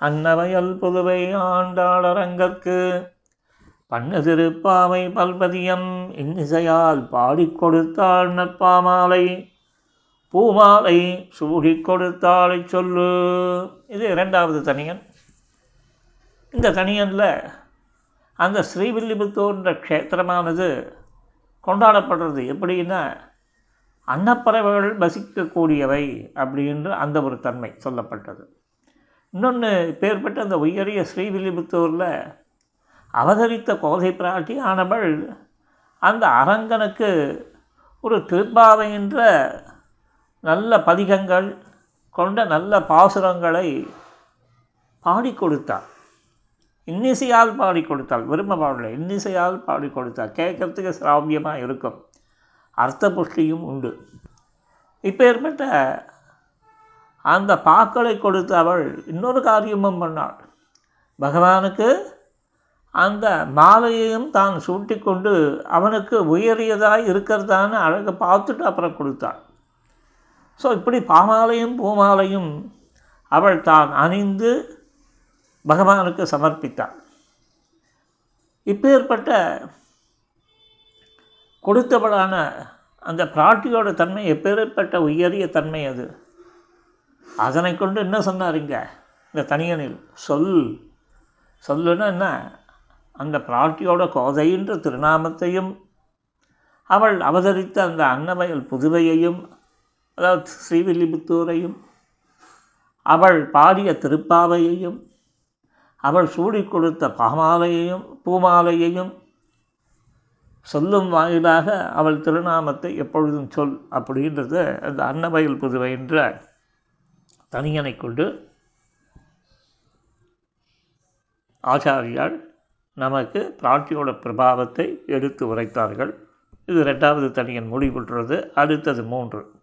அன்னவயல் புதுவை ஆண்டாளரங்கற்கு பண்ணு திருப்பாவை பல்பதியம் இன்னிசையால் பாடிக் கொடுத்தாள் நற்பாமாலை. பூமாலை சூடிக் கொடுத்தாளை சொல்லு. இது இரண்டாவது தனியன். இந்த தனியனில் அந்த ஸ்ரீவில்லிபுத்தூர்ன்ற க்ஷேத்திரமானது கொண்டாடப்படுறது எப்படின்னா அன்னப்பறவைகள் வசிக்கக்கூடியவை அப்படின்ற அந்த ஒரு தன்மை சொல்லப்பட்டது. இன்னொன்று பேர்பட்ட அந்த உயரிய ஸ்ரீவில்லிபுத்தூரில் அவதரித்த கோதை பிராட்டி ஆனவள் அந்த அரங்கனுக்கு ஒரு திருப்பாவை என்ற நல்ல பதிகங்கள் கொண்ட நல்ல பாசுரங்களை பாடி கொடுத்தாள். இன்னிசையால் பாடி கொடுத்தாள். விரும்ப பாடல. இன்னிசையால் பாடி கொடுத்தாள். கேட்கறதுக்கு சிராவியமாக இருக்கும். அர்த்த புஷ்டியும் உண்டு. இப்போ ஏற்பட்ட அந்த பாக்களை கொடுத்து அவள் இன்னொரு காரியமும் பண்ணாள். பகவானுக்கு அந்த மாலையையும் தான் சூட்டிக்கொண்டு அவனுக்கு உயரியதாக இருக்கிறதான்னு அழகை பார்த்துட்டு அப்புறம் கொடுத்தாள். ஸோ இப்படி பாமாலையும் பூமாலையும் அவள் தான் அணிந்து பகவானுக்கு சமர்ப்பித்தாள். இப்பேற்பட்ட கொடுத்தவளான அந்த பிராட்டியோட தன்மை எப்பேற்பட்ட உயரிய தன்மை அது? அதனை கொண்டு என்ன சொன்னாருங்க இந்த தனியனில் சொல். சொல்லுன்னா என்ன? அந்த பிராட்டியோட கோதைன்ற திருநாமத்தையும் அவள் அவதரித்த அந்த அன்னமயல் புதுவையையும் அதாவது ஸ்ரீவில்லிபுத்தூரையும் அவள் பாடிய திருப்பாவையையும் அவள் சூடி கொடுத்த பாமாலையையும் பூமாலையையும் சொல்லும் வாயிலாக அவள் திருநாமத்தை எப்பொழுதும் சொல் அப்படின்றது அந்த அன்னவயல் புதுவை என்ற தனியனை கொண்டு ஆச்சாரியார் நமக்கு பிராட்டியோட பிரபாவத்தை எடுத்து உரைத்தார்கள். இது ரெண்டாவது தனியன் முடிவுற்றது. அடுத்தது மூன்று.